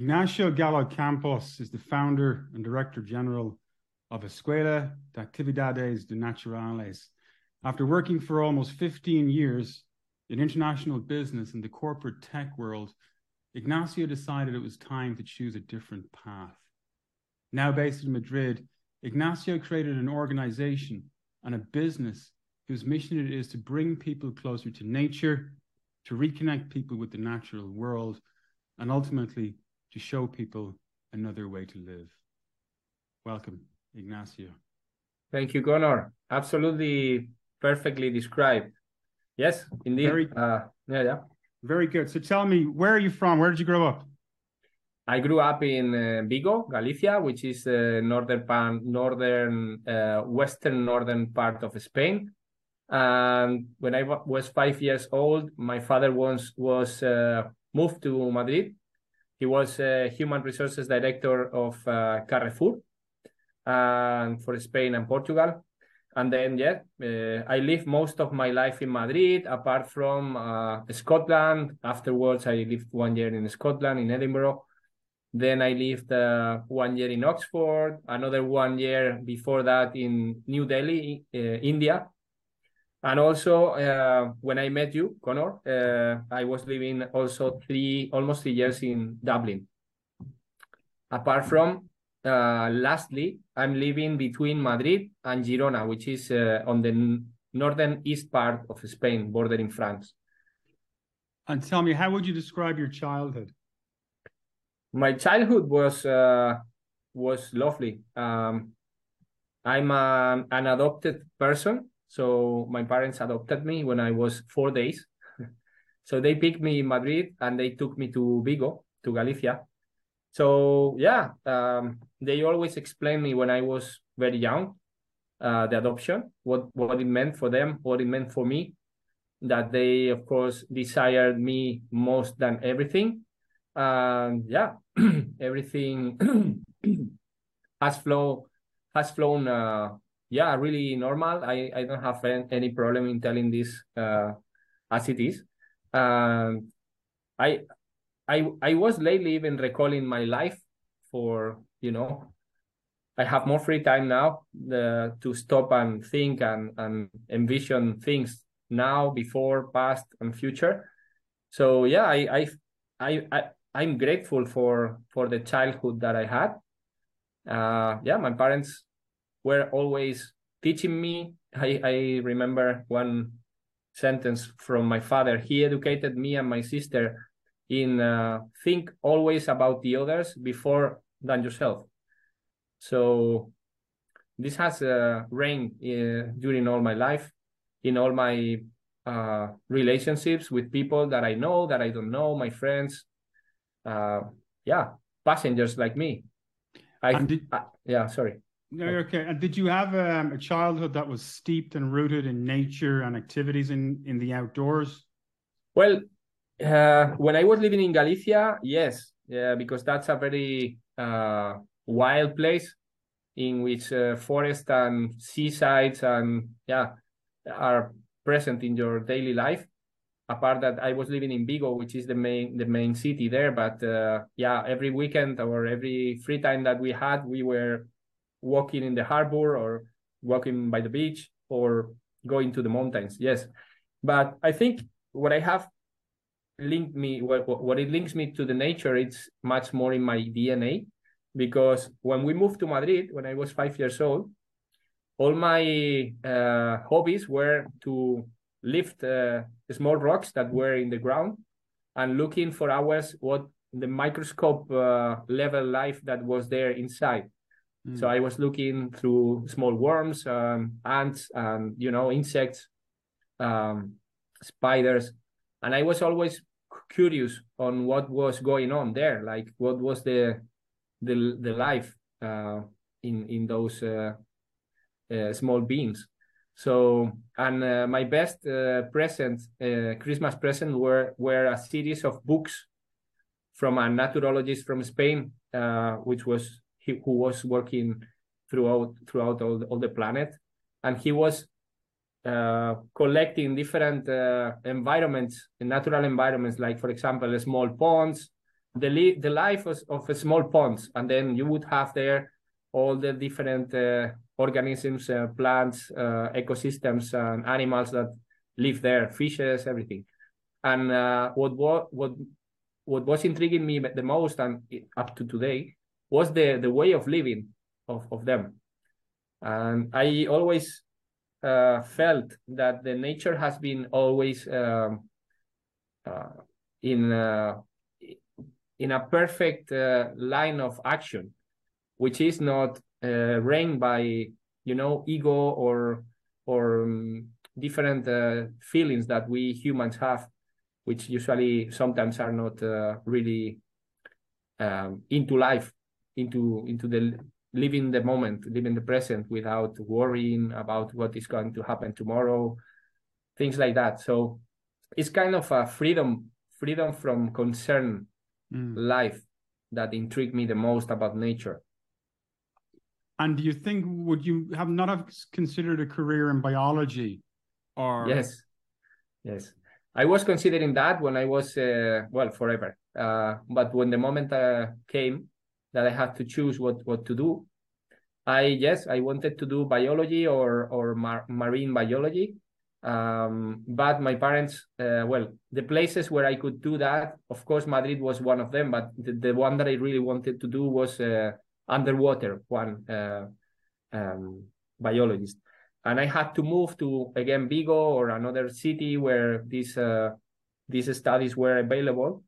Ignacio Gallo Campos is the founder and director general of Escuela de Actividades de Naturales. After working for almost 15 years in international business and the corporate tech world, Ignacio decided it was time to choose a different path. Now based in Madrid, Ignacio created an organization and a business whose mission it is to bring people closer to nature, to reconnect people with the natural world, and ultimately to show people another way to live. Welcome, Ignacio. Thank you, Connor. Absolutely perfectly described. Yes, indeed. Very, uh, yeah, yeah. Very good. So tell me, where are you from? Where did you grow up? I grew up in uh, Vigo, Galicia, which is the northern part, northern, uh, western northern part of Spain. And when I was five years old, my father was was uh, moved to Madrid he was a human resources director of uh, Carrefour and for Spain and Portugal. And then, yeah, uh, I lived most of my life in Madrid, apart from uh, Scotland. Afterwards, I lived one year in Scotland, in Edinburgh. Then I lived uh, one year in Oxford, another one year before that in New Delhi, uh, India. And also, uh, when I met you, Connor, uh, I was living also three, almost three years in Dublin. Apart from, uh, lastly, I'm living between Madrid and Girona, which is uh, on the northern east part of Spain, bordering France. And tell me, how would you describe your childhood? My childhood was uh, was lovely. Um, I'm a, an adopted person, so my parents adopted me when I was four days. so they picked me in Madrid and they took me to Vigo, to Galicia. So yeah, um, they always explained me when I was very young, uh, the adoption, what what it meant for them, what it meant for me, that they of course desired me most than everything. And yeah, everything has flow has flown uh, yeah, really normal. I, I don't have any problem in telling this uh, as it is. Um, I I I was lately even recalling my life for you know I have more free time now to stop and think and and envision things now, before, past, and future. So yeah, I I I, I I'm grateful for for the childhood that I had. Uh, yeah, my parents were always teaching me. I, I remember one sentence from my father. He educated me and my sister in uh, think always about the others before than yourself. So this has uh, reigned uh, during all my life, in all my uh, relationships with people that I know, that I don't know, my friends. Uh, yeah, passengers like me. I, did... I yeah, sorry. Okay. And did you have um, a childhood that was steeped and rooted in nature and activities in in the outdoors? Well, uh, when I was living in Galicia, yes, yeah, because that's a very uh, wild place in which uh, forest and seasides and yeah are present in your daily life. Apart that I was living in Vigo, which is the main the main city there, but uh, yeah, every weekend or every free time that we had, we were walking in the harbor or walking by the beach or going to the mountains. Yes, but I think what I have linked me what what it links me to the nature it's much more in my DNA because when we moved to Madrid when I was five years old, all my uh, hobbies were to lift uh, small rocks that were in the ground and looking for hours what the microscope uh, level life that was there inside so I was looking through small worms, um, ants, and you know insects, um, spiders, and I was always curious on what was going on there, like what was the the the life uh, in in those uh, uh, small beings. So and uh, my best uh, present, uh, Christmas present, were were a series of books from a naturalogist from Spain, which was who was working throughout throughout all, all the planet, and he was uh, collecting different uh, environments, natural environments, like for example, small ponds, the li- the life of, of a small ponds, and then you would have there all the different uh, organisms, uh, plants, uh, ecosystems, and animals that live there, fishes, everything. And uh, what what what what was intriguing me the most, and up to today, was the the way of living of of them. And I always uh, felt that the nature has been always um, uh, in uh, in a perfect uh, line of action, which is not uh, reigned by you know ego or or um, different uh, feelings that we humans have, which usually sometimes are not really um, into life, into into the living the moment, living the present without worrying about what is going to happen tomorrow, things like that. So it's kind of a freedom, freedom from concern mm. life that intrigued me the most about nature. And do you think would you have not have considered a career in biology or Yes. Yes. I was considering that when I was uh, well forever. Uh, but when the moment uh, came that I had to choose what what to do. I yes, I wanted to do biology or or mar- marine biology, um, but my parents, uh, well, the places where I could do that, of course, Madrid was one of them, but the, the one that I really wanted to do was uh, underwater one uh, um, biologist, and I had to move to again Vigo or another city where these uh, these studies were available,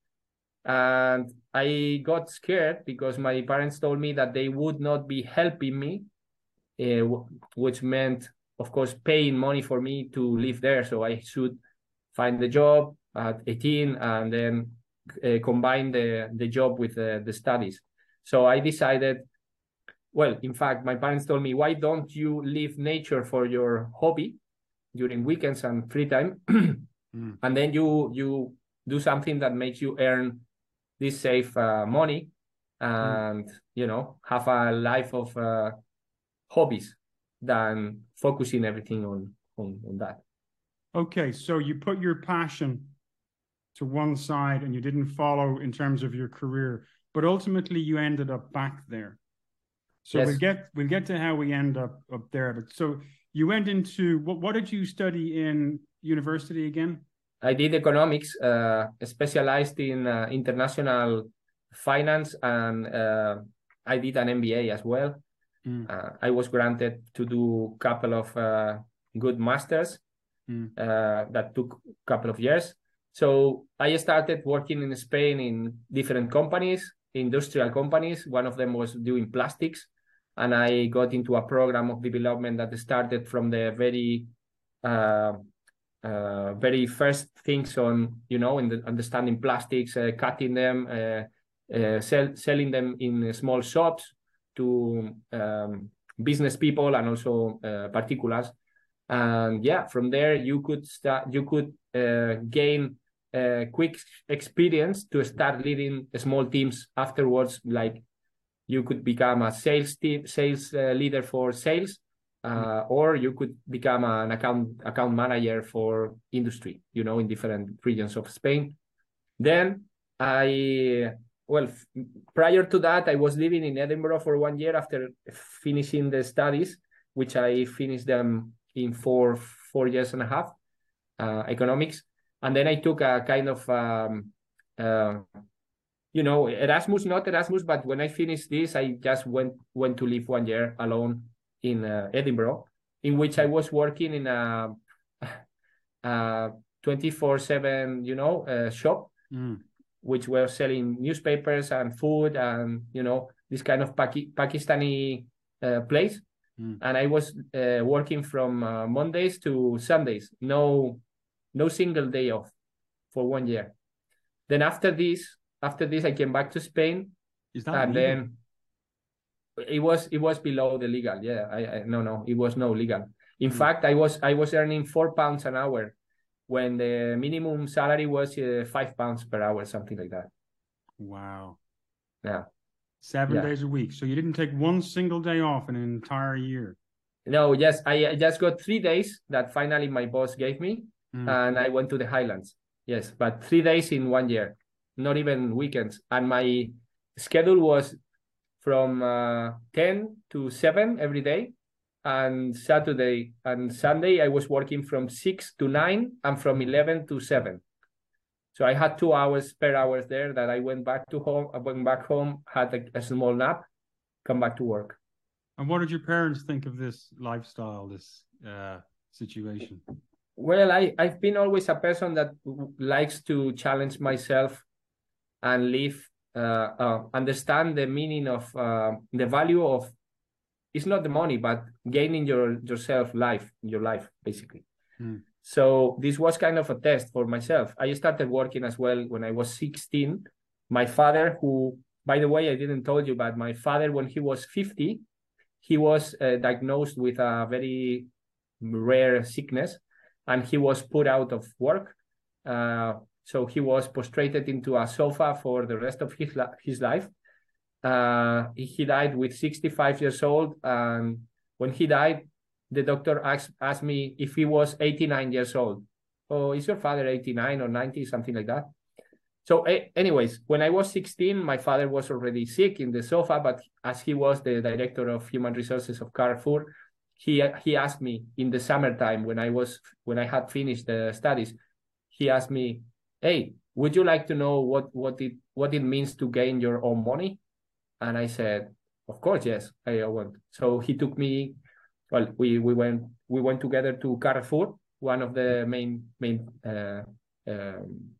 and I got scared because my parents told me that they would not be helping me, uh, which meant, of course, paying money for me to live there. So I should find the job at 18 and then uh, combine the, the job with uh, the studies. So I decided, well, in fact, my parents told me, why don't you leave nature for your hobby during weekends and free time? mm. And then you you do something that makes you earn this save uh, money hmm. and mm. you know have a life of uh, hobbies than focusing everything on, on on that okay so you put your passion to one side and you didn't follow in terms of your career but ultimately you ended up back there so yes. we'll get we'll get to how we end up up there but so you went into what what did you study in university again I did economics, uh, specialized in uh, international finance, and uh, I did an MBA as well. Mm. I was granted to do a couple of uh, good masters mm. that took a couple of years. So I started working in Spain in different companies, industrial companies. One of them was doing plastics, and I got into a program of development that started from the very uh, very first things on you know in the understanding plastics, uh, cutting them, uh, uh sell, selling them in small shops to um, business people and also uh, particulars. And yeah, from there you could start. You could uh, gain quick experience to start leading small teams afterwards. Like you could become a sales team, sales leader for sales uh, or you could become an account account manager for industry you know in different regions of spain. Then i well prior to that i was living in edinburgh for one year after finishing the studies which i finished them in four four years and a half uh, economics. And then i took a kind of um, uh, you know erasmus not erasmus but when i finished this i just went went to live one year alone in uh, Edinburgh, in which I was working in a, 24/7, you know, uh, shop, mm. which were selling newspapers and food and you know this kind of Paki- Pakistani uh, place. Mm. And I was uh, working from uh, Mondays to Sundays, no, no single day off for one year. Then after this, after this, I came back to Spain. Is that and legal? then it was it was below the legal yeah I, I no no it was no legal in mm. fact i was i was earning four pounds an hour when the minimum salary was uh, five pounds per hour something like that wow yeah seven yeah. days a week so you didn't take one single day off in an entire year no yes i, I just got three days that finally my boss gave me mm. and i went to the highlands yes but three days in one year not even weekends. And my schedule was from uh, 10 to 7 every day. And Saturday and Sunday, I was working from 6 to 9 and from 11 to 7. So I had two hours per hours there that I went back to home. I went back home, had a, a small nap, come back to work. And what did your parents think of this lifestyle, this uh, situation? Well, I, I've been always a person that likes to challenge myself and live, understand the meaning of uh, the value of, it's not the money, but gaining your yourself life, your life, basically. Hmm. So this was kind of a test for myself. I started working as well when I was 16. My father, who, by the way, I didn't told you, but my father, when he was 50, he was uh, diagnosed with a very rare sickness and he was put out of work. Uh, so he was prostrated into a sofa for the rest of his, his life. Uh, he died with 65 years old. And when he died, the doctor asked, asked me if he was 89 years old. Oh, is your father 89 or 90, something like that? So, anyways, when I was 16, my father was already sick in the sofa, but as he was the director of human resources of Carrefour, he he asked me in the summertime when I was when I had finished the studies, he asked me, "Hey, would you like to know what what it what it means to gain your own money?" And I said, "Of course, yes, I want." So he took me. Well, we we went we went together to Carrefour, one of the main main uh, um,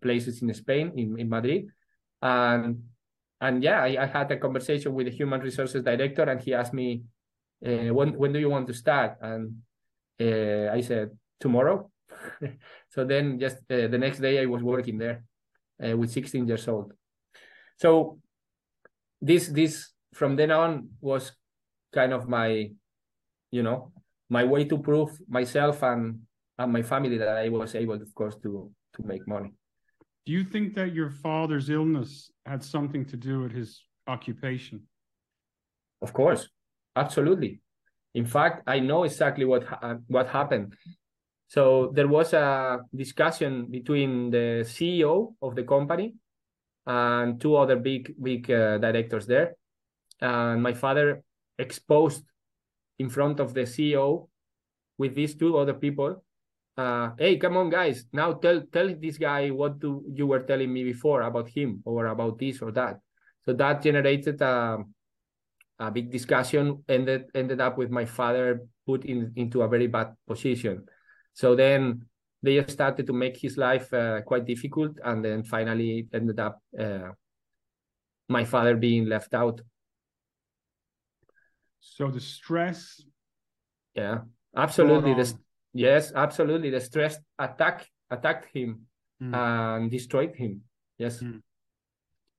places in Spain, in, in Madrid, and and yeah, I, I had a conversation with the human resources director, and he asked me uh, when when do you want to start? And uh, I said tomorrow. so then just uh, the next day I was working there uh, with 16 years old. So this this from then on was kind of my, you know, my way to prove myself and and my family that I was able, of course, to to make money. Do you think that your father's illness had something to do with his occupation? Of course, Absolutely. In fact, I know exactly what ha- what happened. So there was a discussion between the CEO of the company and two other big big uh, directors there, and my father exposed in front of the CEO with these two other people. Uh, hey, come on, guys! Now tell tell this guy what do, you were telling me before about him or about this or that. So that generated a um, a big discussion ended ended up with my father put in into a very bad position. So then they started to make his life uh, quite difficult, and then finally ended up uh, my father being left out. So the stress. Yeah, absolutely. The, yes, absolutely. The stress attack attacked him mm. and destroyed him. Yes. Mm.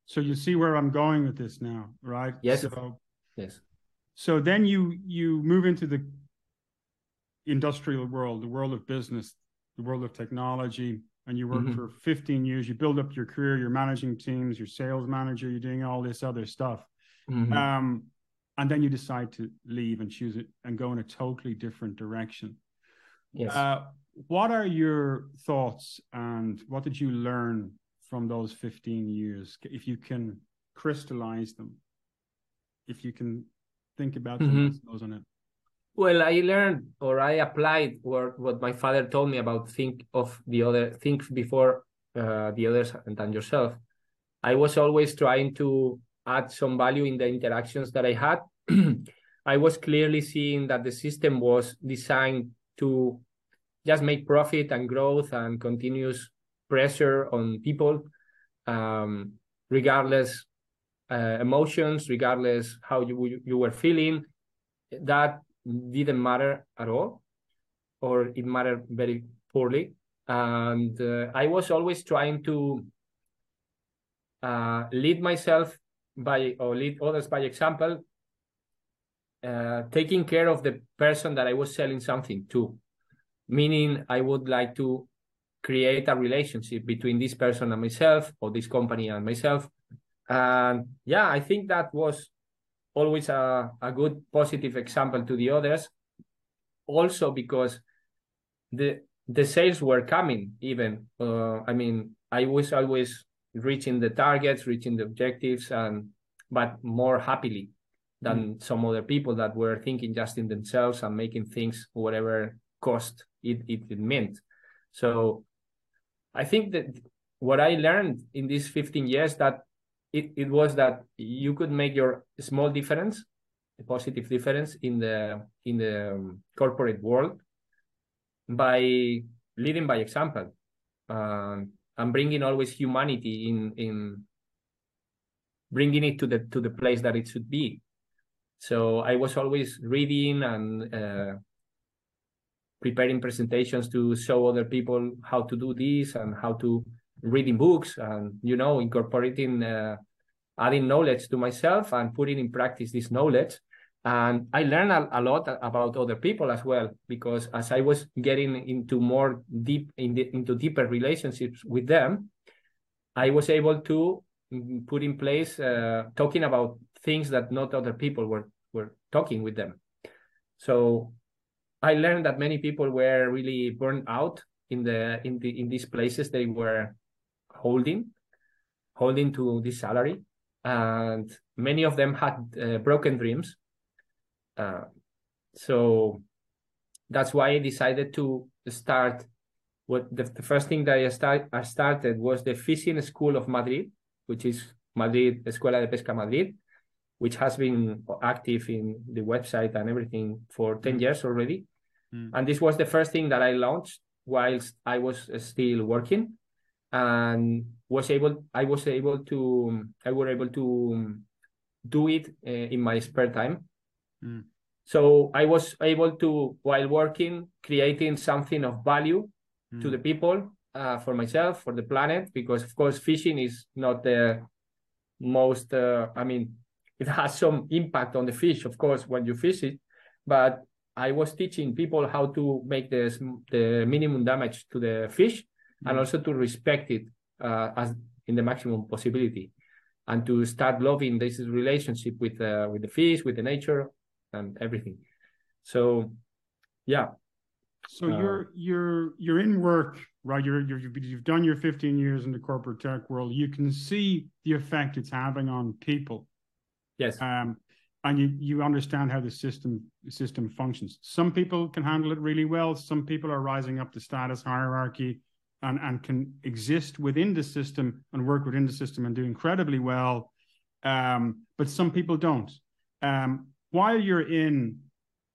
So you see where I'm going with this now, right? Yes. So Yes. So then you you move into the industrial world, the world of business, the world of technology, and you work mm-hmm. for 15 years. You build up your career. You're managing teams. You're sales manager. You're doing all this other stuff. Mm-hmm. Um, and then you decide to leave and choose it and go in a totally different direction. Yes. Uh, what are your thoughts and what did you learn from those 15 years? If you can crystallize them if you can think about mm-hmm. on it. Well, I learned or I applied what, what my father told me about think of the other think before uh, the others than yourself. I was always trying to add some value in the interactions that I had. I was clearly seeing that the system was designed to just make profit and growth and continuous pressure on people, um, regardless uh, emotions, regardless how you you were feeling, that didn't matter at all, or it mattered very poorly. And uh, I was always trying to uh, lead myself by or lead others by example, uh, taking care of the person that I was selling something to. Meaning, I would like to create a relationship between this person and myself, or this company and myself, and yeah, I think that was always a, a good positive example to the others. Also because the the sales were coming even. Uh, I mean, I was always reaching the targets, reaching the objectives, and but more happily than mm. some other people that were thinking just in themselves and making things whatever cost it, it, it meant. So I think that what I learned in these 15 years that it, it was that you could make your small difference, a positive difference in the in the um, corporate world by leading by example um, and bringing always humanity in in bringing it to the to the place that it should be. So i was always reading and uh, preparing presentations to show other people how to do this and how to reading books and you know incorporating uh, adding knowledge to myself and putting in practice this knowledge. And i learned a, a, lot about other people as well because as i was getting into more deep in the, into deeper relationships with them i was able to mm, put in place uh, talking about things that not other people were were talking with them. So i learned that many people were really burned out in the in the in these places they were holding holding to this salary and many of them had uh, broken dreams uh, so that's why I decided to start. What the, the first thing that I, start, I started was the fishing school of Madrid, which is Madrid Escuela de Pesca Madrid, which has been active in the website and everything for 10 mm. years already. Mm. And this was the first thing that I launched whilst I was still working and was able I was able to I were able to do it uh, in my spare time Mm. So I was able to, while working, creating something of value mm. to the people, uh, for myself, for the planet, because of course fishing is not the most. Uh, I mean, it has some impact on the fish, of course, when you fish it, but I was teaching people how to make the the minimum damage to the fish mm. and also to respect it uh, as in the maximum possibility, and to start loving this relationship with uh, with the fish, with the nature, and everything. So, yeah. So uh, you're you're you're in work, right? You're, you're you've done your 15 years in the corporate tech world. You can see the effect it's having on people. Yes. Um, and you you understand how the system the system functions. Some people can handle it really well. Some people are rising up the status hierarchy and and can exist within the system and work within the system and do incredibly well. Um, but some people don't. Um, while you're in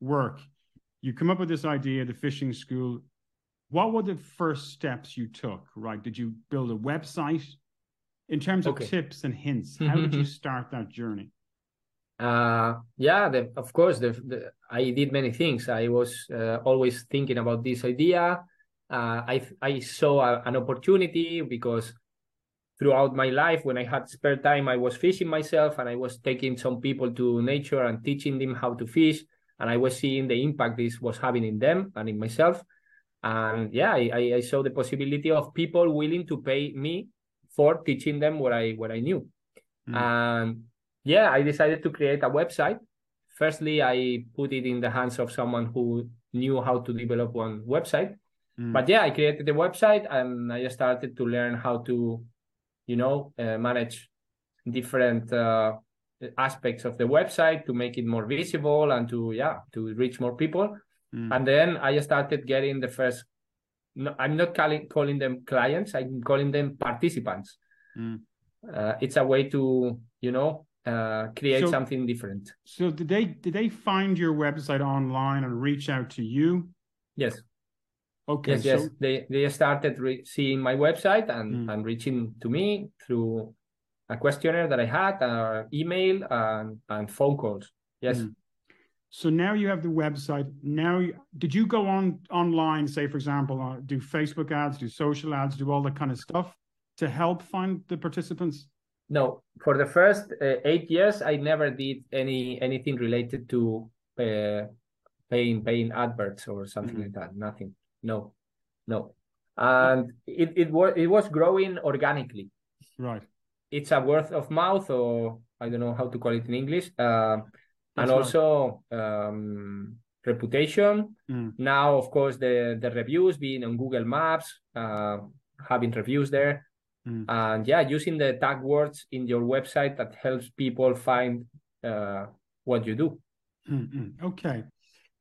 work, you come up with this idea, the fishing school. What were the first steps you took? Right? Did you build a website? In terms of okay. tips and hints, how did you start that journey? Uh, yeah, the, of course. The, the, I did many things. I was uh, always thinking about this idea. Uh, I I saw a, an opportunity because throughout my life when i had spare time i was fishing myself and i was taking some people to nature and teaching them how to fish. And i was seeing the impact this was having in them and in myself. And yeah i, I saw the possibility of people willing to pay me for teaching them what i what i knew. Mm. and yeah i decided to create a website. Firstly i put it in the hands of someone who knew how to develop one website mm. but yeah i created the website and i started to learn how to you know, uh, manage different uh, aspects of the website to make it more visible and to yeah to reach more people. Mm. And then I started getting the first. No, I'm not calling calling them clients. I'm calling them participants. Mm. Uh, it's a way to you know uh, create so, something different. So did they did they find your website online and reach out to you? Yes. Okay. Yes, so... yes. They they started re- seeing my website and mm. and reaching to me through a questionnaire that I had, uh, email, and and phone calls. Yes. Mm. So now you have the website. Now, did you go on online, say for example, uh, do Facebook ads, do social ads, do all that kind of stuff to help find the participants? No, for the first uh, eight years, I never did any anything related to uh, paying paying adverts or something mm-hmm. like that. Nothing no, no. And it, it was it was growing organically. Right. It's a word of mouth, or I don't know how to call it in English. Uh, and also um, reputation. Mm. Now, of course, the the reviews being on Google Maps, uh, having reviews there. Mm. And yeah, using the tag words in your website that helps people find uh, what you do. Mm-hmm. Okay.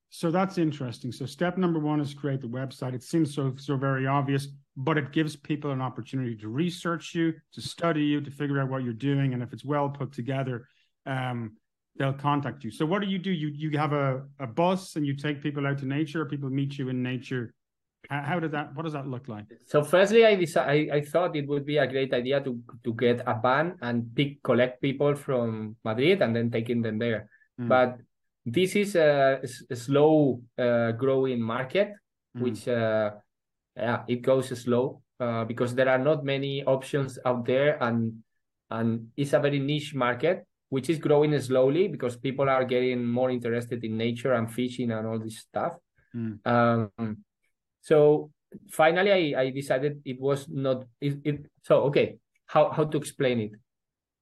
So that's interesting. So step number one is create the website. It seems so so very obvious, but it gives people an opportunity to research you, to study you, to figure out what you're doing, and if it's well put together, um, they'll contact you. So what do you do? You you have a, a bus and you take people out to nature. people meet you in nature. How, how did that? What does that look like? So firstly, I decided I, I thought it would be a great idea to to get a van and pick collect people from Madrid and then taking them there. Mm. But this is a, a slow uh, growing market, mm. which uh, yeah, it goes slow uh, because there are not many options out there, and and it's a very niche market which is growing slowly because people are getting more interested in nature and fishing and all this stuff. Mm. Um, so finally, I, I decided it was not it, it. So okay, how how to explain it?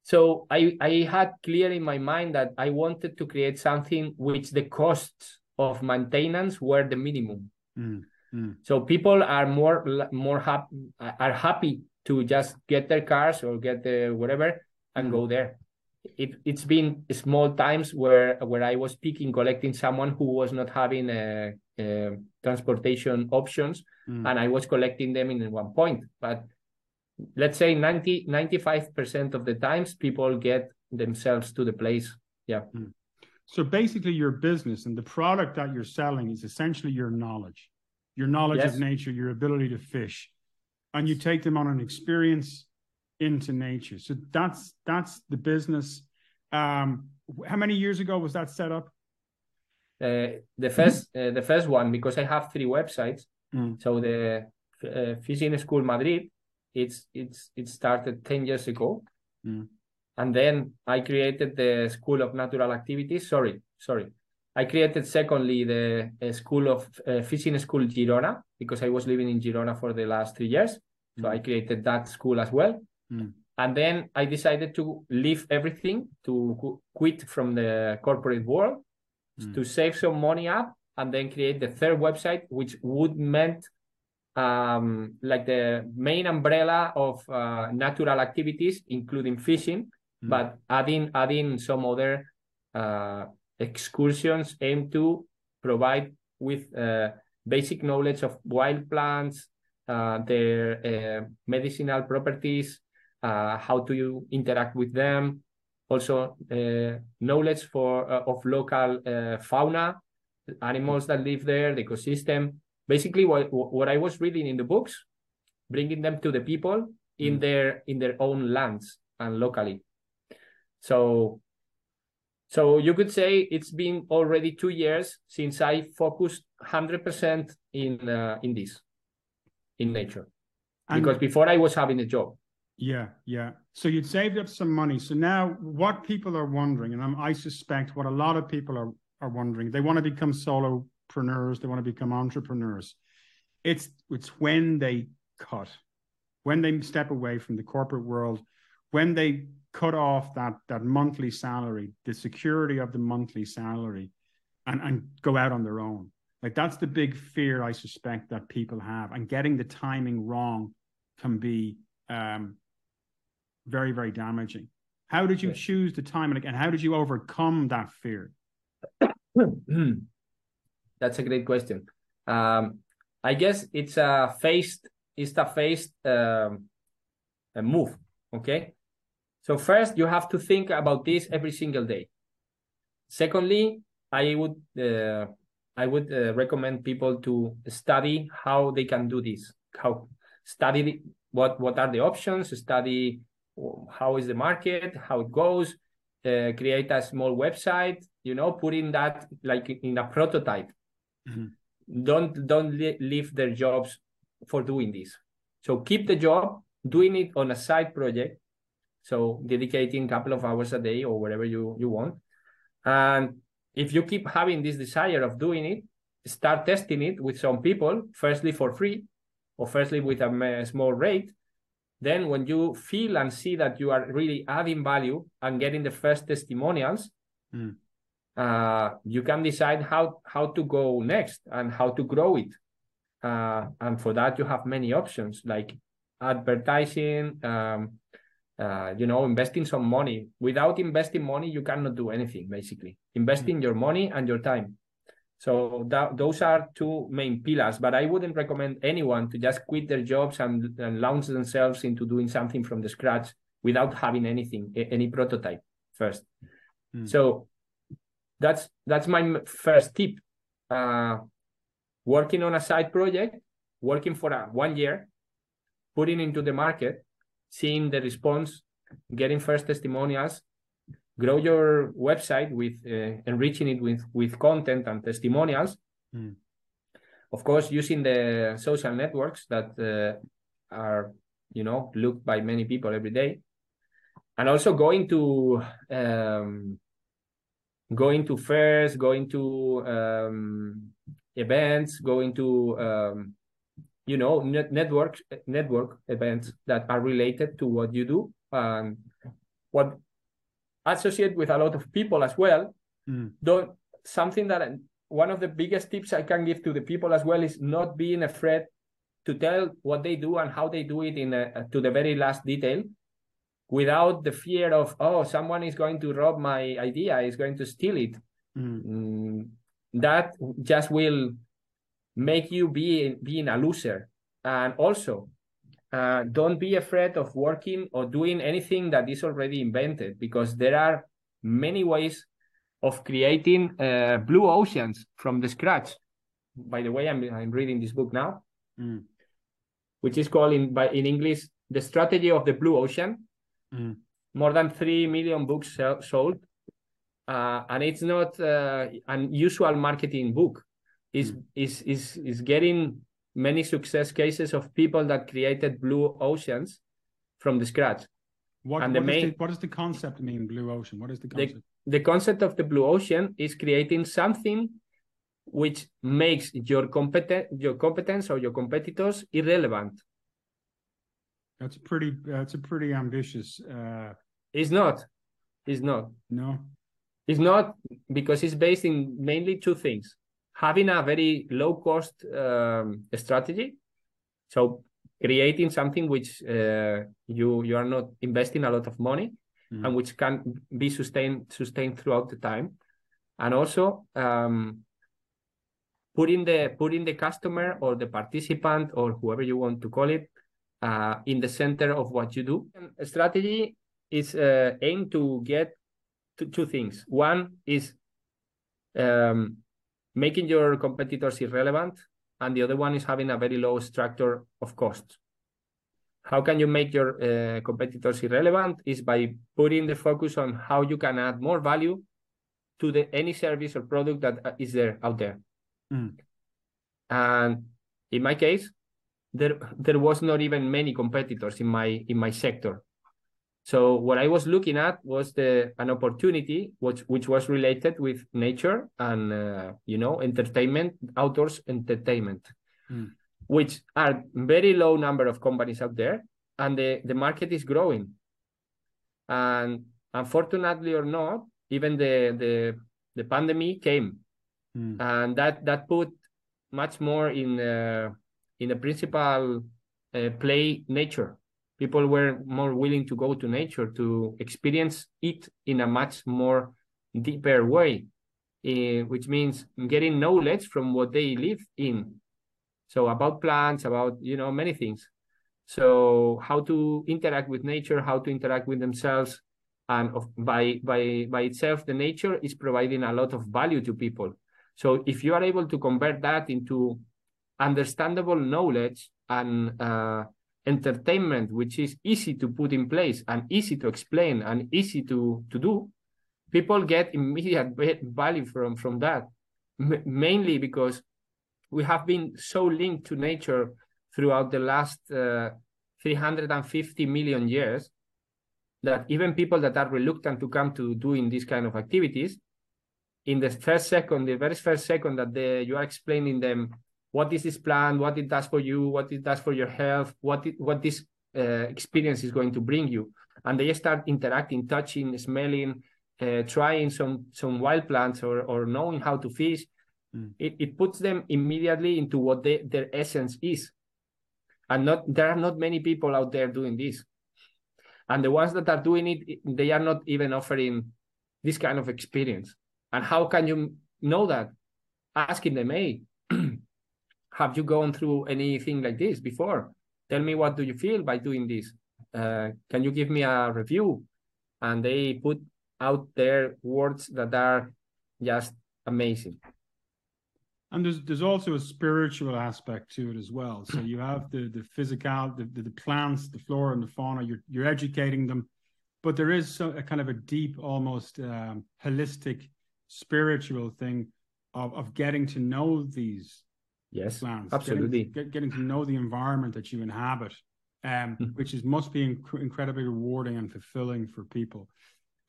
So I, I had clear in my mind that I wanted to create something which the costs of maintenance were the minimum. Mm, mm. So people are more more happy are happy to just get their cars or get the whatever and mm. go there. It it's been small times where where I was picking collecting someone who was not having a, a transportation options mm. and I was collecting them in one point. But let's say 90 95% of the times people get themselves to the place. Yeah. Mm. so basically your business and the product that you're selling is essentially your knowledge. Your knowledge yes. of nature your ability to fish. And you take them on an experience into nature. So that's that's the business. Um how many years ago was that set up? Uh, the first uh, the first one because i have three websites. Mm. so the uh, fishing school madrid it's it's it started 10 years ago mm. and then i created the school of natural activities sorry sorry i created secondly the uh, school of uh, fishing school girona because i was living in girona for the last three years mm. so i created that school as well mm. and then i decided to leave everything to quit from the corporate world mm. to save some money up and then create the third website which would meant um, like the main umbrella of uh, natural activities, including fishing, mm. but adding adding some other uh, excursions aimed to provide with uh, basic knowledge of wild plants, uh, their uh, medicinal properties, uh, how to interact with them, also knowledge for of local fauna, animals that live there, the ecosystem, basically what what I was reading in the books, bringing them to the people in mm. their in their own lands and locally. So so you could say it's been already two years since I focused hundred percent in uh, in this, in nature, and because before I was having a job. Yeah, yeah. So you'd saved up some money. So now, what people are wondering, and I'm, I suspect what a lot of people are are wondering, they want to become solo entrepreneurs, they want to become entrepreneurs. It's it's when they cut, when they step away from the corporate world, when they cut off that that monthly salary, the security of the monthly salary, and, and go out on their own. Like that's the big fear I suspect that people have. And getting the timing wrong can be um, very, very damaging. How did you choose the timing and how did you overcome that fear? That's a great question. Um, I guess it's a phased, it's a phased um, a move. Okay. So first, you have to think about this every single day. Secondly, I would uh, I would uh, recommend people to study how they can do this. How study what what are the options? Study how is the market, how it goes. Uh, create a small website. You know, put in that like in a prototype Mm-hmm. Don't don't leave their jobs for doing this. So keep the job, doing it on a side project. So dedicating a couple of hours a day or whatever you you want. And if you keep having this desire of doing it, start testing it with some people. Firstly for free, or firstly with a small rate. Then when you feel and see that you are really adding value and getting the first testimonials, mm uh, you can decide how how to go next and how to grow it. Uh, and for that, you have many options. Like advertising, um, uh, you know, investing some money. Without investing money, you cannot do anything. Basically, investing mm. your money and your time. So that, those are two main pillars. But I wouldn't recommend anyone to just quit their jobs and, and launch themselves into doing something from the scratch without having anything, any prototype first. Mm. So that's that's my first tip. Uh, working on a side project, working for a one year, putting into the market, seeing the response, getting first testimonials, grow your website with uh, enriching it with with content and testimonials. Mm. Of course, using the social networks that uh, are you know looked by many people every day, and also going to um, going to fairs, going to um, events, going to um, you know net- network network events that are related to what you do and what associate with a lot of people as well. Mm. Don't something that one of the biggest tips I can give to the people as well is not being afraid to tell what they do and how they do it in a, to the very last detail without the fear of oh someone is going to rob my idea is going to steal it mm. Mm, that just will make you be being a loser and also uh, don't be afraid of working or doing anything that is already invented because there are many ways of creating uh, blue oceans from the scratch by the way i'm, I'm reading this book now mm. which is called in by in english the strategy of the blue ocean mm. more than 3 million books sold uh, and it's not uh, an usual marketing book is mm. is is is getting many success cases of people that created blue oceans from the scratch. What, and the main, the, what does the concept mean, blue ocean? What is the concept? The, the concept of the blue ocean is creating something which makes your competent your competence or your competitors irrelevant. That's pretty. That's a pretty ambitious. Uh... It's not. It's not. No. It's not because it's based in mainly two things having a very low cost um, strategy. So creating something which uh, you you are not investing a lot of money mm. and which can be sustained sustained throughout the time, and also um, putting the putting the customer or the participant or whoever you want to call it uh, in the center of what you do. A strategy is uh, aimed to get two things. One is um, making your competitors irrelevant, and the other one is having a very low structure of costs. How can you make your uh, competitors irrelevant? Is by putting the focus on how you can add more value to the any service or product that uh, there out there. Mm. And in my case, there there was not even many competitors in my in my sector. So what I was looking at was the an opportunity which which was related with nature and uh, you know entertainment, outdoors entertainment, mm. which are very low number of companies out there, and the the market is growing. And unfortunately or not, even the the the pandemic came, mm. and that that put much more in uh, in the principal uh, play nature. People were more willing to go to nature to experience it in a much more deeper way uh, which means getting knowledge from what they live in. So about plants about you know many things. So how to interact with nature how to interact with themselves and of, by by by itself the nature is providing a lot of value to people. So if you are able to convert that into understandable knowledge and uh, entertainment which is easy to put in place and easy to explain and easy to to do. People get immediate value from from that M- mainly because we have been so linked to nature throughout the last uh, 350 million years that even people that are reluctant to come to doing these kind of activities in the first second the very first second that they, you are explaining them what is this plan, what it does for you, what it does for your health, what it, what this uh, experience is going to bring you, and they start interacting, touching, smelling, uh, trying some some wild plants or or knowing how to fish. Mm. It, it puts them immediately into what they, their essence is, and not there are not many people out there doing this. And the ones that are doing it they are not even offering this kind of experience. And how can you know that? Asking them hey have you gone through anything like this before tell me what do you feel by doing this uh, can you give me a review and they put out their words that are just amazing and there's there's also a spiritual aspect to it as well. So you have the the physical, the, the, the plants, the flora and the fauna. You're you're educating them, but there is so, a kind of a deep, almost um, holistic, spiritual thing of of getting to know these yes plants, absolutely getting, get, getting to know the environment that you inhabit, um, mm-hmm. which is must be inc- incredibly rewarding and fulfilling for people.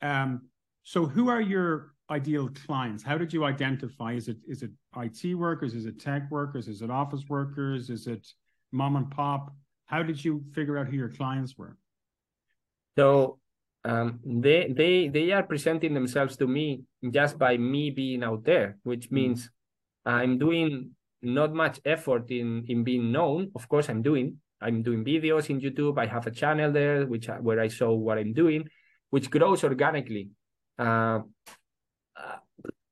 Um, so who are your ideal clients? How did you identify? Is it is it IT workers? Is it tech workers? Is it office workers? Is it mom and pop? How did you figure out who your clients were? So um, they they they are presenting themselves to me just by me being out there, which hmm. means mm. I'm doing not much effort in in being known. Of course, I'm doing. I'm doing videos in YouTube. I have a channel there, which where I show what I'm doing, which grows organically. Uh,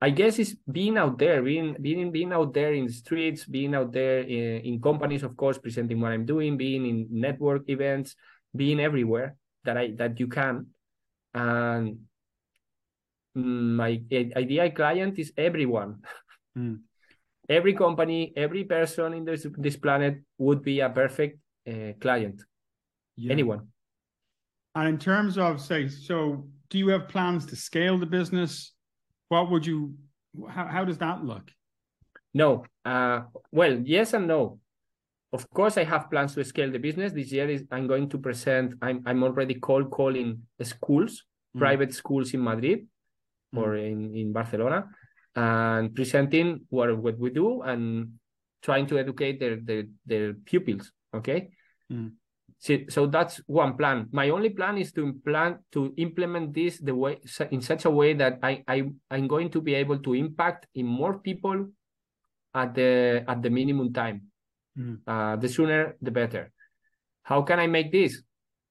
I guess it's being out there, being being being out there in the streets, being out there in, in companies, of course, presenting what I'm doing, being in network events, being everywhere that I that you can. And my ideal client is everyone. Mm. Every company, every person in this this planet would be a perfect uh, client. Yeah. Anyone. And in terms of say, so do you have plans to scale the business? What would you? How how does that look? No. Uh, well, yes and no. Of course, I have plans to scale the business. This year is I'm going to present. I'm I'm already cold calling schools, mm. private schools in Madrid mm. or in in Barcelona, and presenting what what we do and trying to educate their their their pupils. Okay. Mm. So, so that's one plan. My only plan is to plan to implement this the way in such a way that I, I I'm going to be able to impact in more people at the at the minimum time. Mm. Uh, the sooner the better. How can I make this?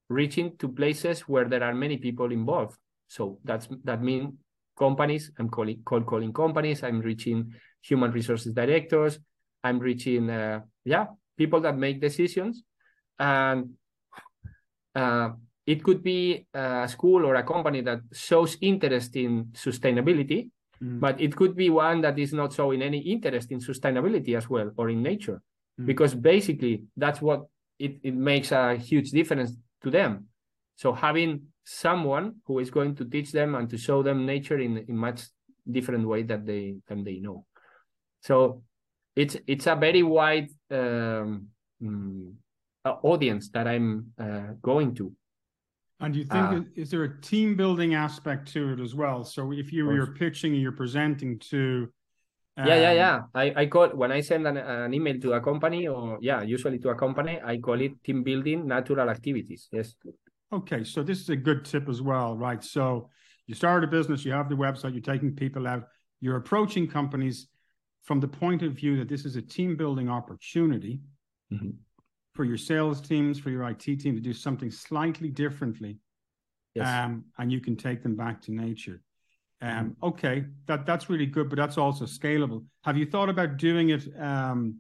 Reaching to places where there are many people involved. So that's that means companies. I'm calling cold calling companies. I'm reaching human resources directors. I'm reaching uh, yeah people that make decisions and uh, it could be a school or a company that shows interest in sustainability, mm. but it could be one that is not showing any interest in sustainability as well or in nature, mm. because basically that's what it, it makes a huge difference to them. So having someone who is going to teach them and to show them nature in in much different way that they than they know. So it's it's a very wide um, mm, audience that I'm uh, going to. And do you think uh, is there a team building aspect to it as well? So if you you're pitching and you're presenting to um... yeah yeah um, yeah I, I call when I send an, an email to a company or yeah usually to a company I call it team building natural activities yes okay so this is a good tip as well right so you start a business you have the website you're taking people out you're approaching companies from the point of view that this is a team building opportunity mm-hmm for your sales teams, for your IT team to do something slightly differently, yes. um, and you can take them back to nature. Um, mm-hmm. okay, that that's really good, but that's also scalable. Have you thought about doing it um,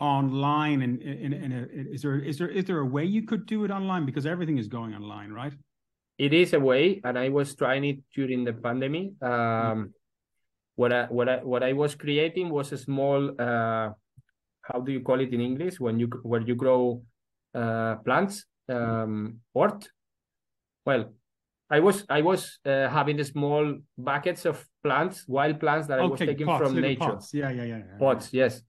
online? And in, in, in, a, is there is there is there a way you could do it online because everything is going online, right? It is a way, and I was trying it during the pandemic. Um, mm-hmm. What I what I what I was creating was a small uh, how do you call it in English when you where you grow uh, plants um, port? Well, I was I was uh, having small buckets of plants, wild plants that okay, I was taking pots, from nature. Pots. Yeah, yeah, yeah, yeah. Pots, yes.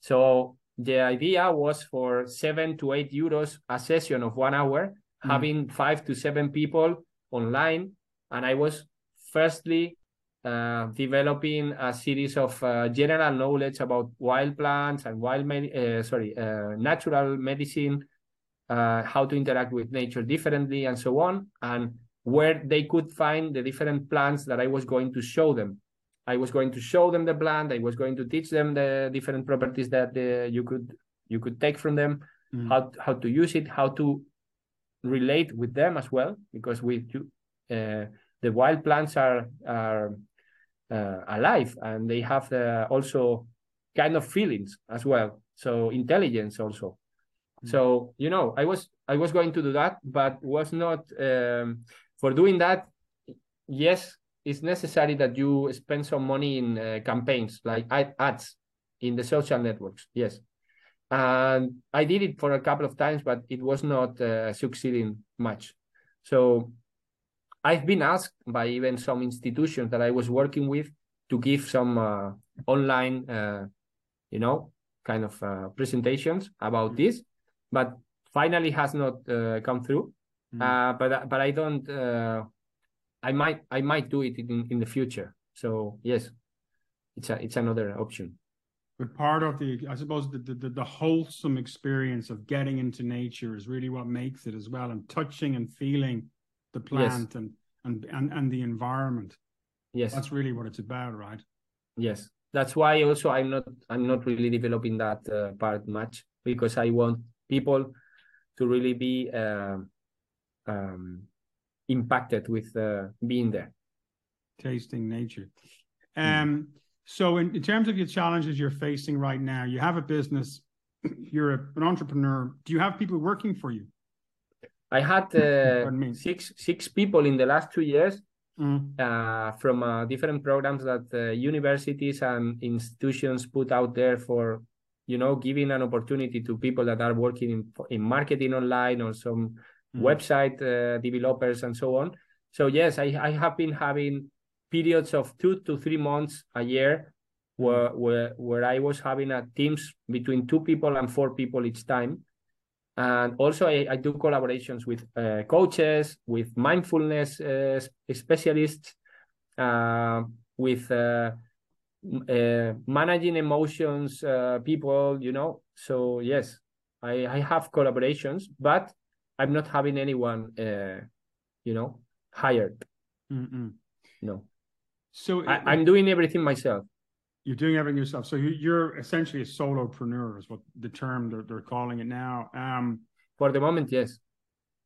So the idea was for seven to eight euros a session of one hour, mm. having five to seven people online, and I was firstly uh, developing a series of uh, general knowledge about wild plants and wild med- uh, sorry uh, natural medicine uh, how to interact with nature differently and so on and where they could find the different plants that i was going to show them i was going to show them the plant i was going to teach them the different properties that you could you could take from them mm. how how to use it, how to relate with them as well, because we uh, the wild plants are are uh, alive and they have uh, also kind of feelings as well, so intelligence also. Mm. So you know, I was I was going to do that, but was not um, for doing that. Yes, it's necessary that you spend some money in uh, campaigns like ads in the social networks. Yes, and I did it for a couple of times, but it was not uh, succeeding much. So I've been asked by even some institutions that I was working with to give some uh, online, uh, you know, kind of uh, presentations about mm-hmm. this, but finally has not uh, come through. Mm. but but I don't. I might I might do it in, in the future. So yes, it's a it's another option. But part of the, I suppose, the, the, the wholesome experience of getting into nature is really what makes it as well, and touching and feeling the plant yes. and, and and and the environment. Yes, that's really what it's about, right? Yes, that's why also I'm not I'm not really developing that uh, part much because I want people to really be uh, um, impacted with uh, being there. Tasting nature. Mm. Um. So, in, in terms of your challenges you're facing right now, you have a business, you're a, an entrepreneur. Do you have people working for you? I had uh, six six people in the last two years mm. uh, from uh, different programs that uh, universities and institutions put out there for, you know, giving an opportunity to people that are working in, in marketing online or some mm. website uh, developers and so on. So yes, I, I have been having periods of two to three months a year where where where I was having a teams between two people and four people each time. And also I, I do collaborations with uh, coaches, with mindfulness uh, specialists, uh, with uh, uh, managing emotions uh, people, you know. So yes, I, I have collaborations, but I'm not having anyone, you know, hired. Mm-mm. No. So I, am doing everything myself. You're doing everything yourself. So you're essentially a solopreneur, is what the term they're, they're calling it now. Um, For the moment, yes.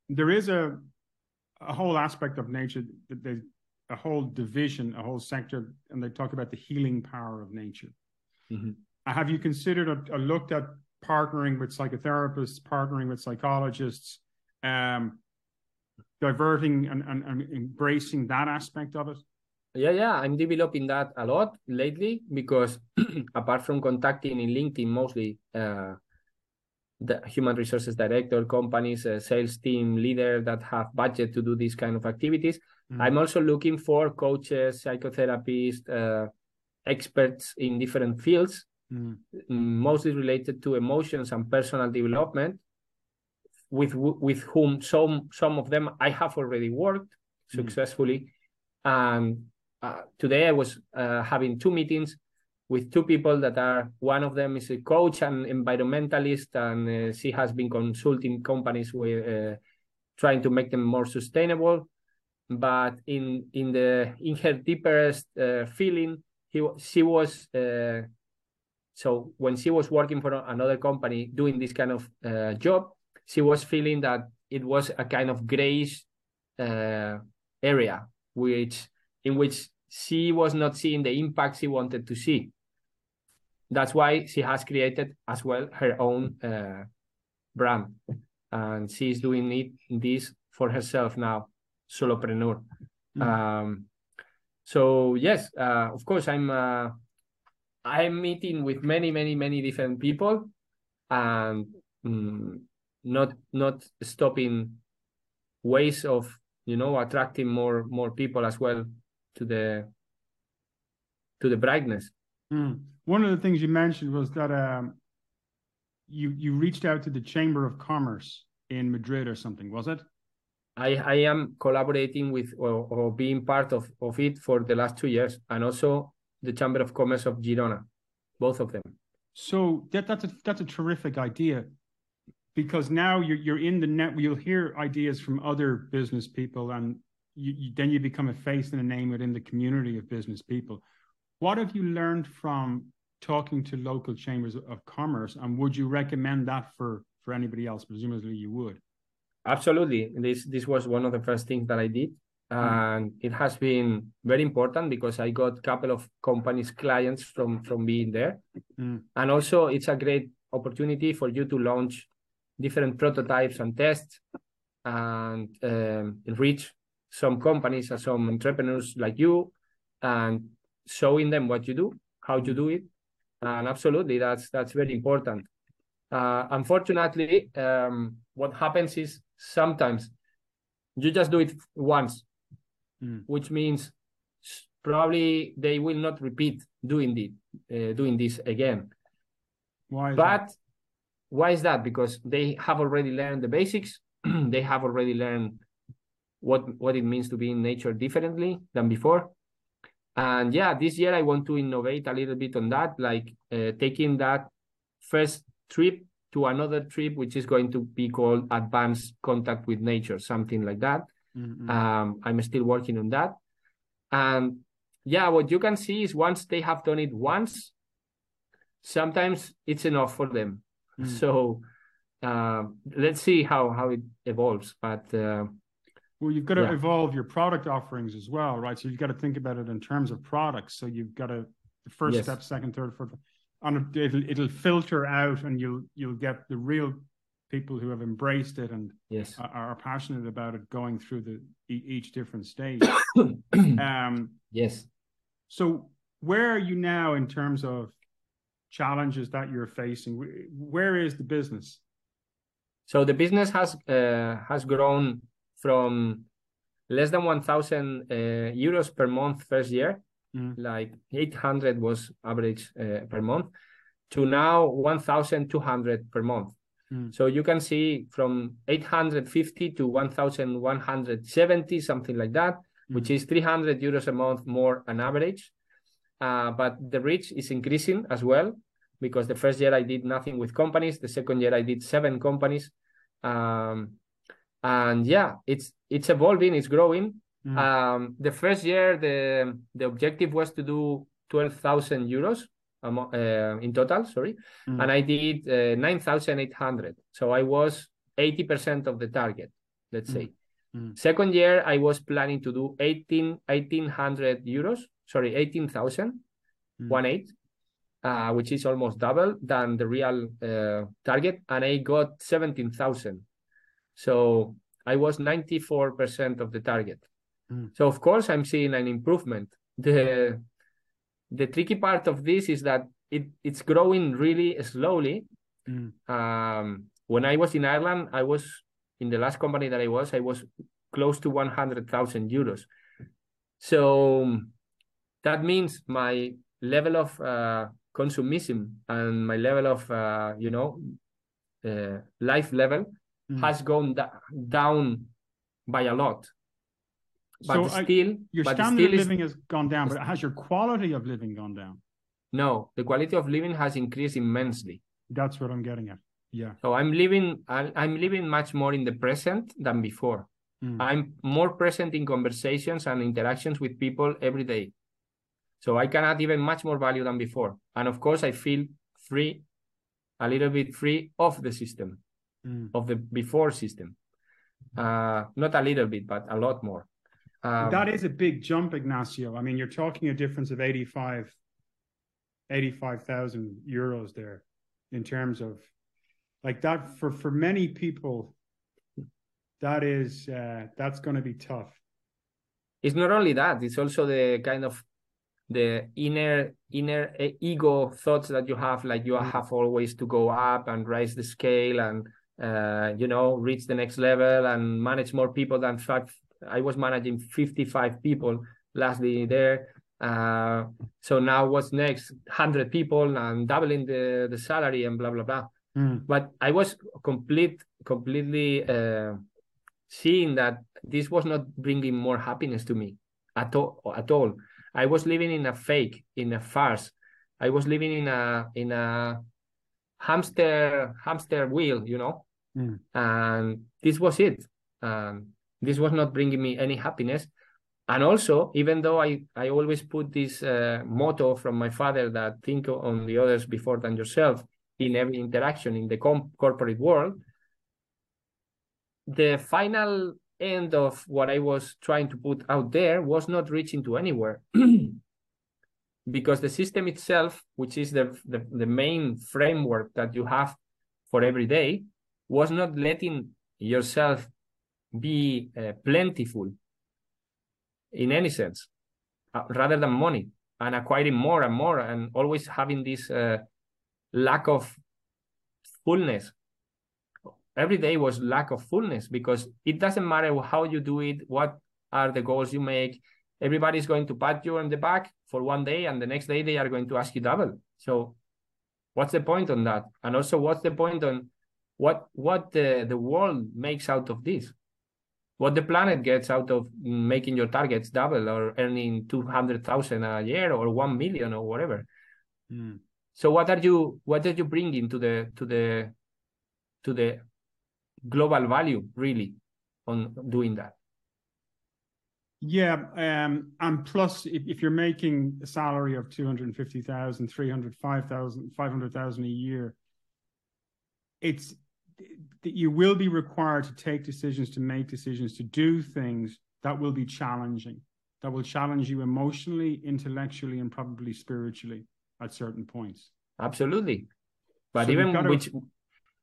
There is a a whole aspect of nature, the, a whole division, a whole sector, and they talk about the healing power of nature. Mm-hmm. Have you considered or, or, looked at partnering with psychotherapists, partnering with psychologists, um, diverting and, and, and embracing that aspect of it? Yeah, yeah, I'm developing that a lot lately because apart from contacting in LinkedIn mostly uh, the human resources director, companies, uh, sales team leader that have budget to do these kind of activities, mm. I'm also looking for coaches, psychotherapists, uh, experts in different fields, mm. mostly related to emotions and personal development, with with whom some some of them I have already worked mm. successfully. And uh, today I was uh, having two meetings with two people that are one of them is a coach and environmentalist, and uh, she has been consulting companies with uh, trying to make them more sustainable. But in in the in her deepest uh, feeling, he she was uh, so when she was working for another company doing this kind of job, she was feeling that it was a kind of grayish area, which in which she was not seeing the impact she wanted to see. That's why she has created as well her own uh, brand, and she's doing it this for herself now, solopreneur. Mm. Um, so yes, uh, of course, I'm uh, I'm meeting with many, many, many different people, and um, not not stopping ways of you know attracting more more people as well to the to the brightness. Mm. One of the things you mentioned was that um, you you reached out to the Chamber of Commerce in Madrid or something, was it? I, I am collaborating with or, or being part of, of it for the last two years, and also the Chamber of Commerce of Girona, both of them. So that that's a that's a terrific idea, because now you're you're in the net. You'll hear ideas from other business people, and you, you, then you become a face and a name within the community of business people. What have you learned from talking to local chambers of commerce, and would you recommend that for for anybody else? Presumably, you would. Absolutely. This this was one of the first things that I did. And mm. it has been very important because I got a couple of companies clients from from being there. Mm. And also it's a great opportunity for you to launch different prototypes and tests and um, reach some companies and some entrepreneurs like you and showing them what you do, how you do it. And absolutely, that's that's very important. Uh, unfortunately, um, what happens is sometimes you just do it once, mm. which means probably they will not repeat doing it, uh, doing this again. Why? but that? Why is that? Because they have already learned the basics. they have already learned what what it means to be in nature differently than before. And yeah, this year I want to innovate a little bit on that, like uh, taking that first trip to another trip, which is going to be called advanced contact with nature, something like that. Mm-hmm. Um, I'm still working on that. And yeah, what you can see is once they have done it once, sometimes it's enough for them. Mm. So uh, let's see how how it evolves. But uh, well, you've got to yeah. evolve your product offerings as well, right? So you've got to think about it in terms of products. So you've got to first yes. step, second, third, fourth. On it'll it'll filter out, and you'll you'll get the real people who have embraced it and yes. are, are passionate about it going through the each different stage. um, yes. So where are you now in terms of challenges that you're facing? Where is the business? So the business has uh, has grown from less than 1,000 uh, euros per month first year, mm. like 800 was average uh, per month, to now 1,200 per month. Mm. So you can see from 850 to 1,170, something like that, mm. which is 300 euros a month more on average. Uh, but the reach is increasing as well because the first year I did nothing with companies. The second year I did seven companies. Um, and yeah, it's it's evolving, it's growing. Mm. Um, the first year, the the objective was to do twelve thousand euros uh, in total. Sorry, mm. and I did uh, nine thousand eight hundred. So I was eighty percent of the target. Let's mm. say. Second year, I was planning to do 18, 1800 euros. Sorry, eighteen thousand, mm. one eight uh, which is almost double than the real uh, target, and I got 17,000. So I was 94% of the target. Mm. So of course I'm seeing an improvement. The the tricky part of this is that it, it's growing really slowly. Mm. Um, when I was in Ireland, I was in the last company that I was, I was close to 100,000 euros. So that means my level of uh, consumism and my level of uh, you know uh, life level mm. has gone da- down by a lot. But so still your but standard still of living is, has gone down but has your quality of living gone down? No the quality of living has increased immensely. That's what i'm getting at. Yeah. So i'm living i'm living much more in the present than before. Mm. i'm more present in conversations and interactions with people every day so I can add even much more value than before. And of course, I feel free, a little bit free of the system, mm. of the before system. Uh, not a little bit, but a lot more. Um, that is a big jump, Ignacio. I mean, you're talking a difference of 85, 85,000 euros there in terms of like that for, for many people, that is, uh, that's going to be tough. It's not only that, it's also the kind of the inner inner ego thoughts that you have like you mm-hmm. have always to go up and raise the scale and uh, you know reach the next level and manage more people than five i was managing 55 people lastly there uh, so now what's next 100 people and doubling the the salary and blah blah blah mm. but i was complete completely uh, seeing that this was not bringing more happiness to me at all at all I was living in a fake, in a farce. I was living in a in a hamster hamster wheel, you know. Mm. And this was it. Um, this was not bringing me any happiness. And also, even though I, I always put this uh, motto from my father that think on the others before than yourself, in every interaction in the com- corporate world. The final end of what I was trying to put out there was not reaching to anywhere. because the system itself, which is the, the, the main framework that you have for every day, was not letting yourself be uh, plentiful in any sense, uh, rather than money and acquiring more and more and always having this uh, lack of fullness. Every day was lack of fullness because it doesn't matter how you do it, what are the goals you make. Everybody's going to pat you on the back for one day, and the next day they are going to ask you double. So, what's the point on that? And also, what's the point on what what the, the world makes out of this? what the planet gets out of making your targets double or earning 200,000 a year or 1 million or whatever. Mm. So what are you what are you bringing to the to the to the global value really on doing that? Yeah, um, and plus, if, if you're making a salary of 250,000, 305,000, 500,000 a year, it's that you will be required to take decisions, to make decisions, to do things that will be challenging, that will challenge you emotionally, intellectually, and probably spiritually at certain points. Absolutely. But so even to... which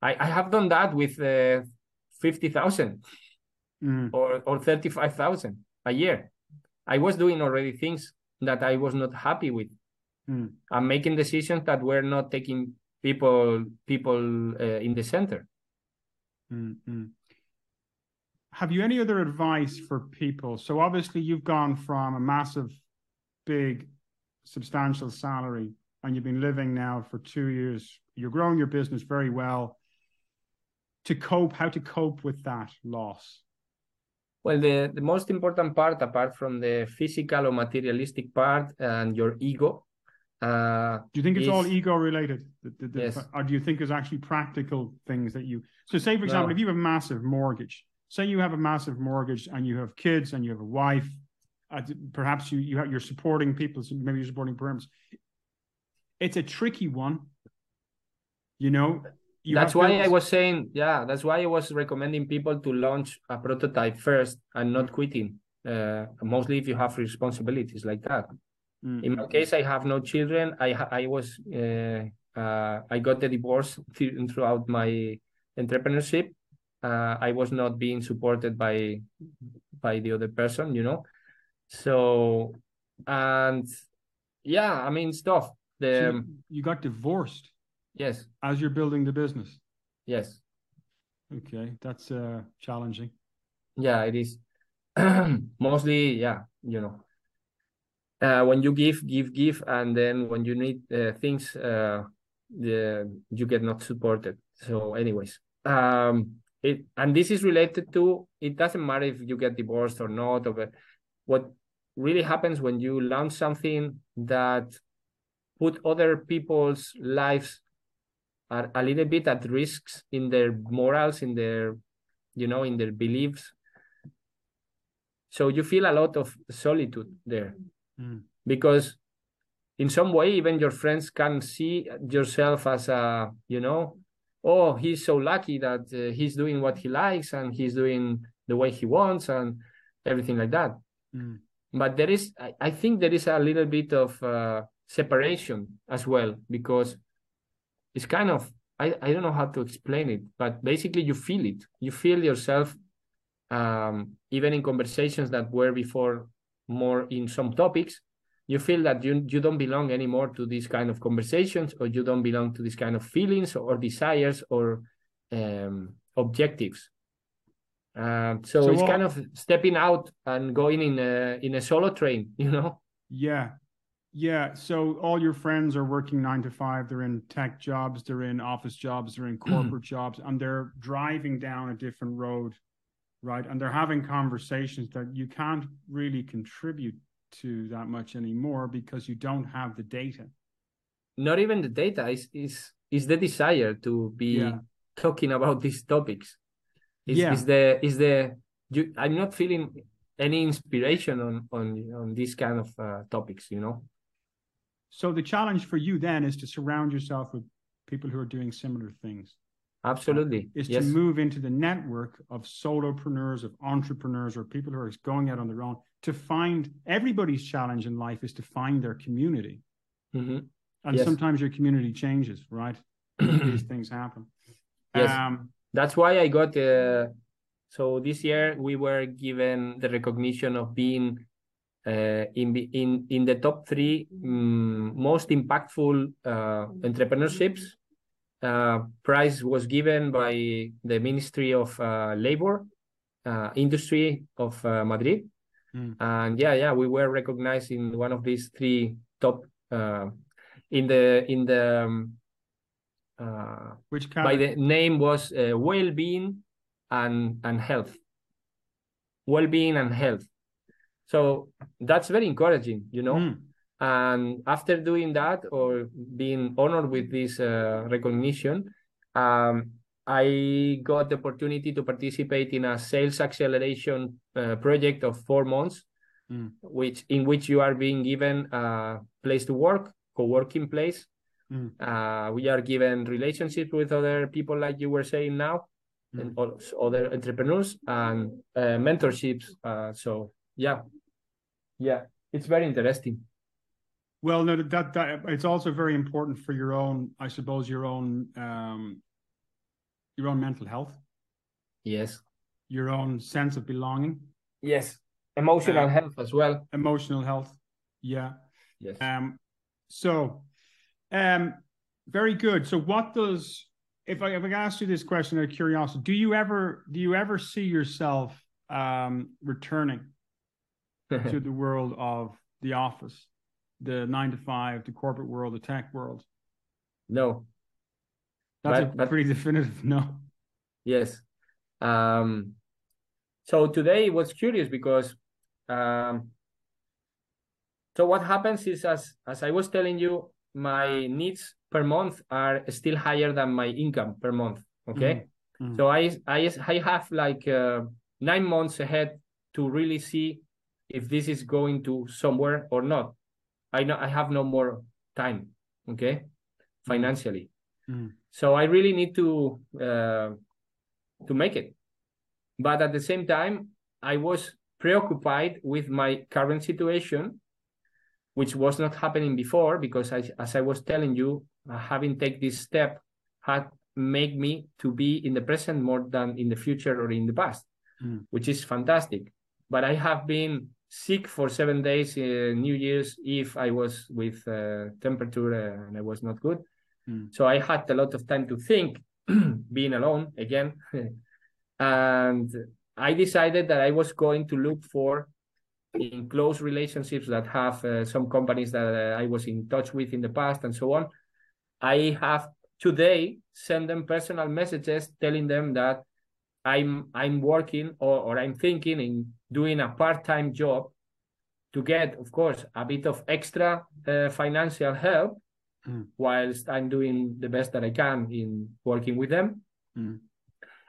I, I have done that with uh, 50,000 mm. or, or 35,000 a year. I was doing already things that I was not happy with. Mm. I'm making decisions that were not taking people people uh, in the center. Mm-hmm. Have you any other advice for people? So obviously you've gone from a massive, big, substantial salary, and you've been living now for two years. You're growing your business very well. To cope, how to cope with that loss? Well, the, the most important part, apart from the physical or materialistic part and your ego, uh, do you think it's is, all ego related? The, the, the, yes. Or do you think there's actually practical things that you? So, say for example, no. if you have a massive mortgage, say you have a massive mortgage and you have kids and you have a wife, uh, perhaps you you have, you're supporting people, so maybe you're supporting parents. It's a tricky one, you know. You that's why I was saying, yeah, that's why I was recommending people to launch a prototype first and not quitting. Uh, mostly if you have responsibilities like that. Mm-hmm. In my case, I have no children. I I was uh, uh, I got the divorce th- throughout my entrepreneurship. Uh, I was not being supported by by the other person, you know. So and yeah, I mean stuff. The so you got divorced. Yes. As you're building the business. Yes. Okay, that's uh challenging. Yeah, it is. Mostly, yeah, you know uh, when you give, give, give, and then when you need uh, things, uh, the, you get not supported. So, anyways, um, it and this is related to it doesn't matter if you get divorced or not, or what really happens when you launch something that put other people's lives are a little bit at risks in their morals, in their, you know, in their beliefs. So you feel a lot of solitude there mm. because in some way even your friends can see yourself as a you know oh he's so lucky that uh, he's doing what he likes and he's doing the way he wants and everything like that mm. but there is I, I, think there is a little bit of uh, separation as well because it's kind of I, I don't know how to explain it but basically you feel it. You feel yourself um, even in conversations that were before more in some topics you feel that you you don't belong anymore to these kind of conversations or you don't belong to these kind of feelings or desires or um, objectives. Uh, so, so, it's kind of stepping out and going in a in a solo train you know? Yeah yeah so all your friends are working nine to five they're in tech jobs they're in office jobs they're in corporate jobs and they're driving down a different road right? And they're having conversations that you can't really contribute to that much anymore because you don't have the data. Not even the data is is is the desire to be yeah. talking about these topics. Is yeah. is the is the you, I'm not feeling any inspiration on on on these kind of uh, topics, you know. So the challenge for you then is to surround yourself with people who are doing similar things. Absolutely. Is yes. to move into the network of solopreneurs, of entrepreneurs, or people who are going out on their own to find everybody's challenge in life is to find their community. Mhm. And Yes. sometimes your community changes, right? These things happen. Yes. Um, That's why I got uh, so this year we were given the recognition of being uh, in the- in in the top three mm, most impactful uh, entrepreneurships. Uh, prize was given by the Ministry of uh, Labor, uh, Industry of uh, Madrid, Mm. and yeah, yeah, we were recognized in one of these three top uh, in the in the um, uh, which by category? the name was uh, well-being and and health well-being and health so that's very encouraging you know Mm. and after doing that or being honored with this uh, recognition um, i got the opportunity to participate in a sales acceleration uh, project of four months Mm. which in which you are being given a place to work co-working place Mm. uh, we are given relationships with other people like you were saying now and Mm. al- other entrepreneurs and uh, mentorships uh, so yeah yeah it's very interesting Well, no, that, that it's also very important for your own, I suppose, your own um, your own mental health, yes your own sense of belonging, yes emotional Um, health as well emotional health. Yeah. yes Um, so, um, very good. So, what does if I if I ask you this question out of curiosity, do you ever do you ever see yourself um returning to the world of the office, the nine to five, the corporate world, the tech world? no That's But- a but- pretty definitive no. Yes. Um, so today was curious because um, so what happens is as as I was telling you, my needs per month are still higher than my income per month. Okay. Mhm. So I I I have like uh, nine months ahead to really see if this is going to somewhere or not. I know I have no more time. Okay. Financially. Mhm. So I really need to uh, to make it. But at the same time, I was preoccupied with my current situation, which was not happening before because I, as I was telling you, uh, having take this step had made me to be in the present more than in the future or in the past, Mm. which is fantastic. But I have been sick for seven days, uh, New Year's Eve, I was with uh, temperature uh, and I was not good. Mm. So I had a lot of time to think, being alone again. and I decided that I was going to look for in close relationships that have uh, some companies that uh, I was in touch with in the past and so on. I have today sent them personal messages telling them that I'm I'm working or, or I'm thinking in doing a part-time job to get, of course, a bit of extra uh, financial help Mm. whilst I'm doing the best that I can in working with them. Mm.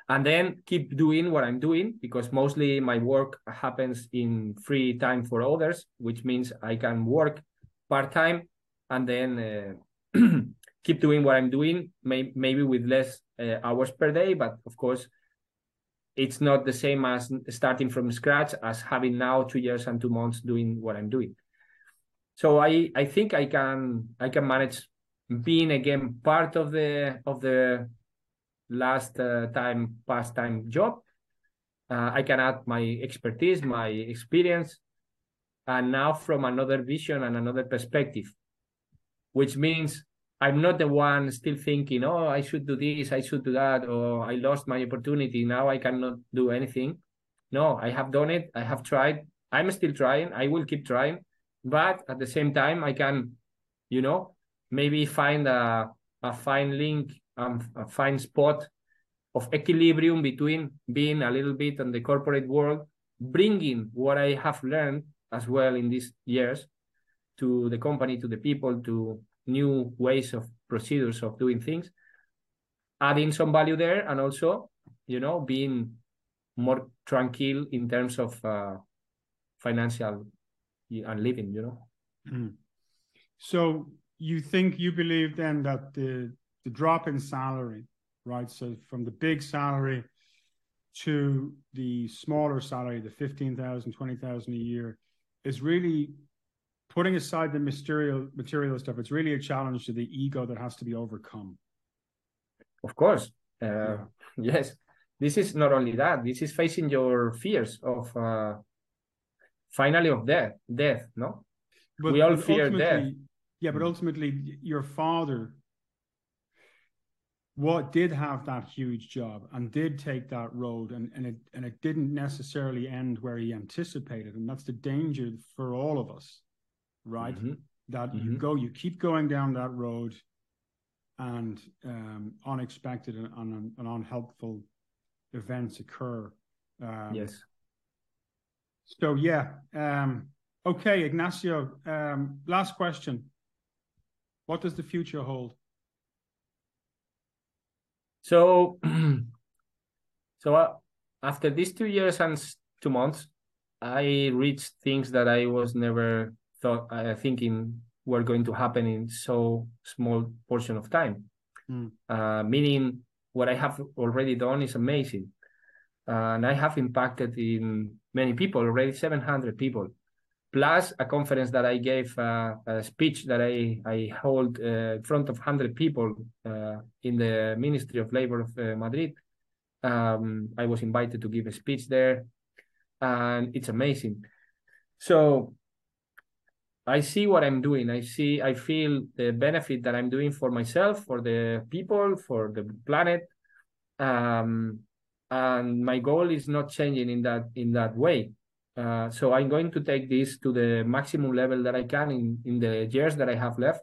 And then keep doing what I'm doing because mostly my work happens in free time for others, which means I can work part time and then uh, keep doing what I'm doing, may- maybe with less uh, hours per day. But of course, it's not the same as starting from scratch as having now two years and two months doing what I'm doing. So I I think I can I can manage being again part of the of the last uh, time past time job. Uh, I can add my expertise, my experience, and now from another vision and another perspective, which means I'm not the one still thinking, oh, I should do this, I should do that, or I lost my opportunity. Now I cannot do anything. No, I have done it. I have tried. I'm still trying. I will keep trying. But at the same time, I can, you know, maybe find a, a fine link, um, a fine spot of equilibrium between being a little bit on the corporate world, bringing what I have learned as well in these years to the company, to the people, to new ways of procedures of doing things, adding some value there, and also, you know, being more tranquil in terms of uh, financial and living, you know. Mm. So you think you believe then that the the drop in salary, right? So from the big salary to the smaller salary, the 15,000, 20,000 a year, is really putting aside the material material stuff. It's really a challenge to the ego that has to be overcome. Of course. Uh, yeah. Yes. This is not only that, this is facing your fears of uh, finally of death, death, no? But, we all fear death. Yeah, but ultimately your father what did have that huge job and did take that road and, and it and it didn't necessarily end where he anticipated and that's the danger for all of us right mm-hmm. that mm-hmm. you go you keep going down that road and um, unexpected and, and, and, unhelpful events occur um, yes so yeah um, okay ignacio um, last question what does the future hold so, so uh, after these two years and two months, I reached things that I was never thought uh, thinking were going to happen in so small portion of time. Mm. Uh, meaning, what I have already done is amazing, uh, and I have impacted in many people already, seven hundred people plus a conference that I gave uh, a speech that I I hold uh, in front of hundred people uh, in the Ministry of Labor of uh, Madrid. Um, I was invited to give a speech there, and it's amazing. So I see what I'm doing. I see, I feel the benefit that I'm doing for myself, for the people, for the planet. Um, and my goal is not changing in that in that way. Uh, so I'm going to take this to the maximum level that I can in, in the years that I have left.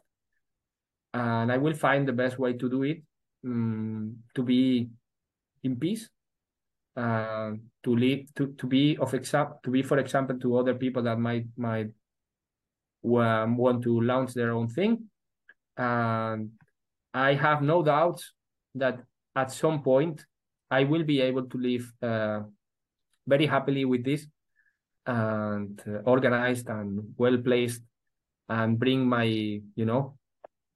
And I will find the best way to do it um, to be in peace, uh, to lead, to, to be of example, to be, for example, to other people that might might um, want to launch their own thing. And I have no doubts that at some point I will be able to live uh, very happily with this and uh, organized and well placed and bring my you know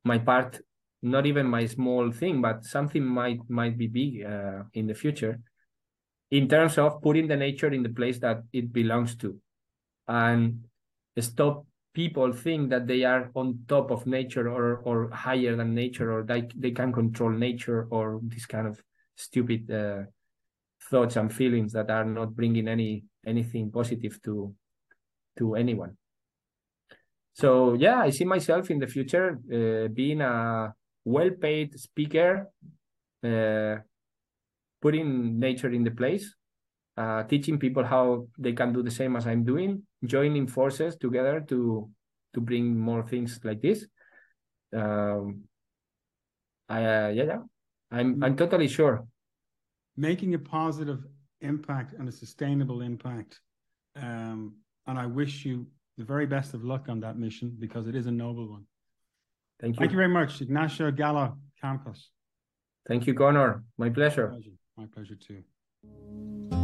my part not even my small thing but something might might be big uh, in the future in terms of putting the nature in the place that it belongs to and stop people think that they are on top of nature or or higher than nature or they, they can control nature or this kind of stupid uh, thoughts and feelings that are not bringing any anything positive to to anyone. So yeah i see myself in the future uh, being a well-paid speaker uh, putting nature in the place uh, teaching people how they can do the same as i'm doing joining forces together to to bring more things like this um, I, uh, yeah yeah i'm i'm totally sure making a positive impact and a sustainable impact. Um, and I wish you the very best of luck on that mission because it is a noble one. Thank you. Thank you very much, Ignacio Gallo Campos. Thank you, Connor. My pleasure. My pleasure, My pleasure too.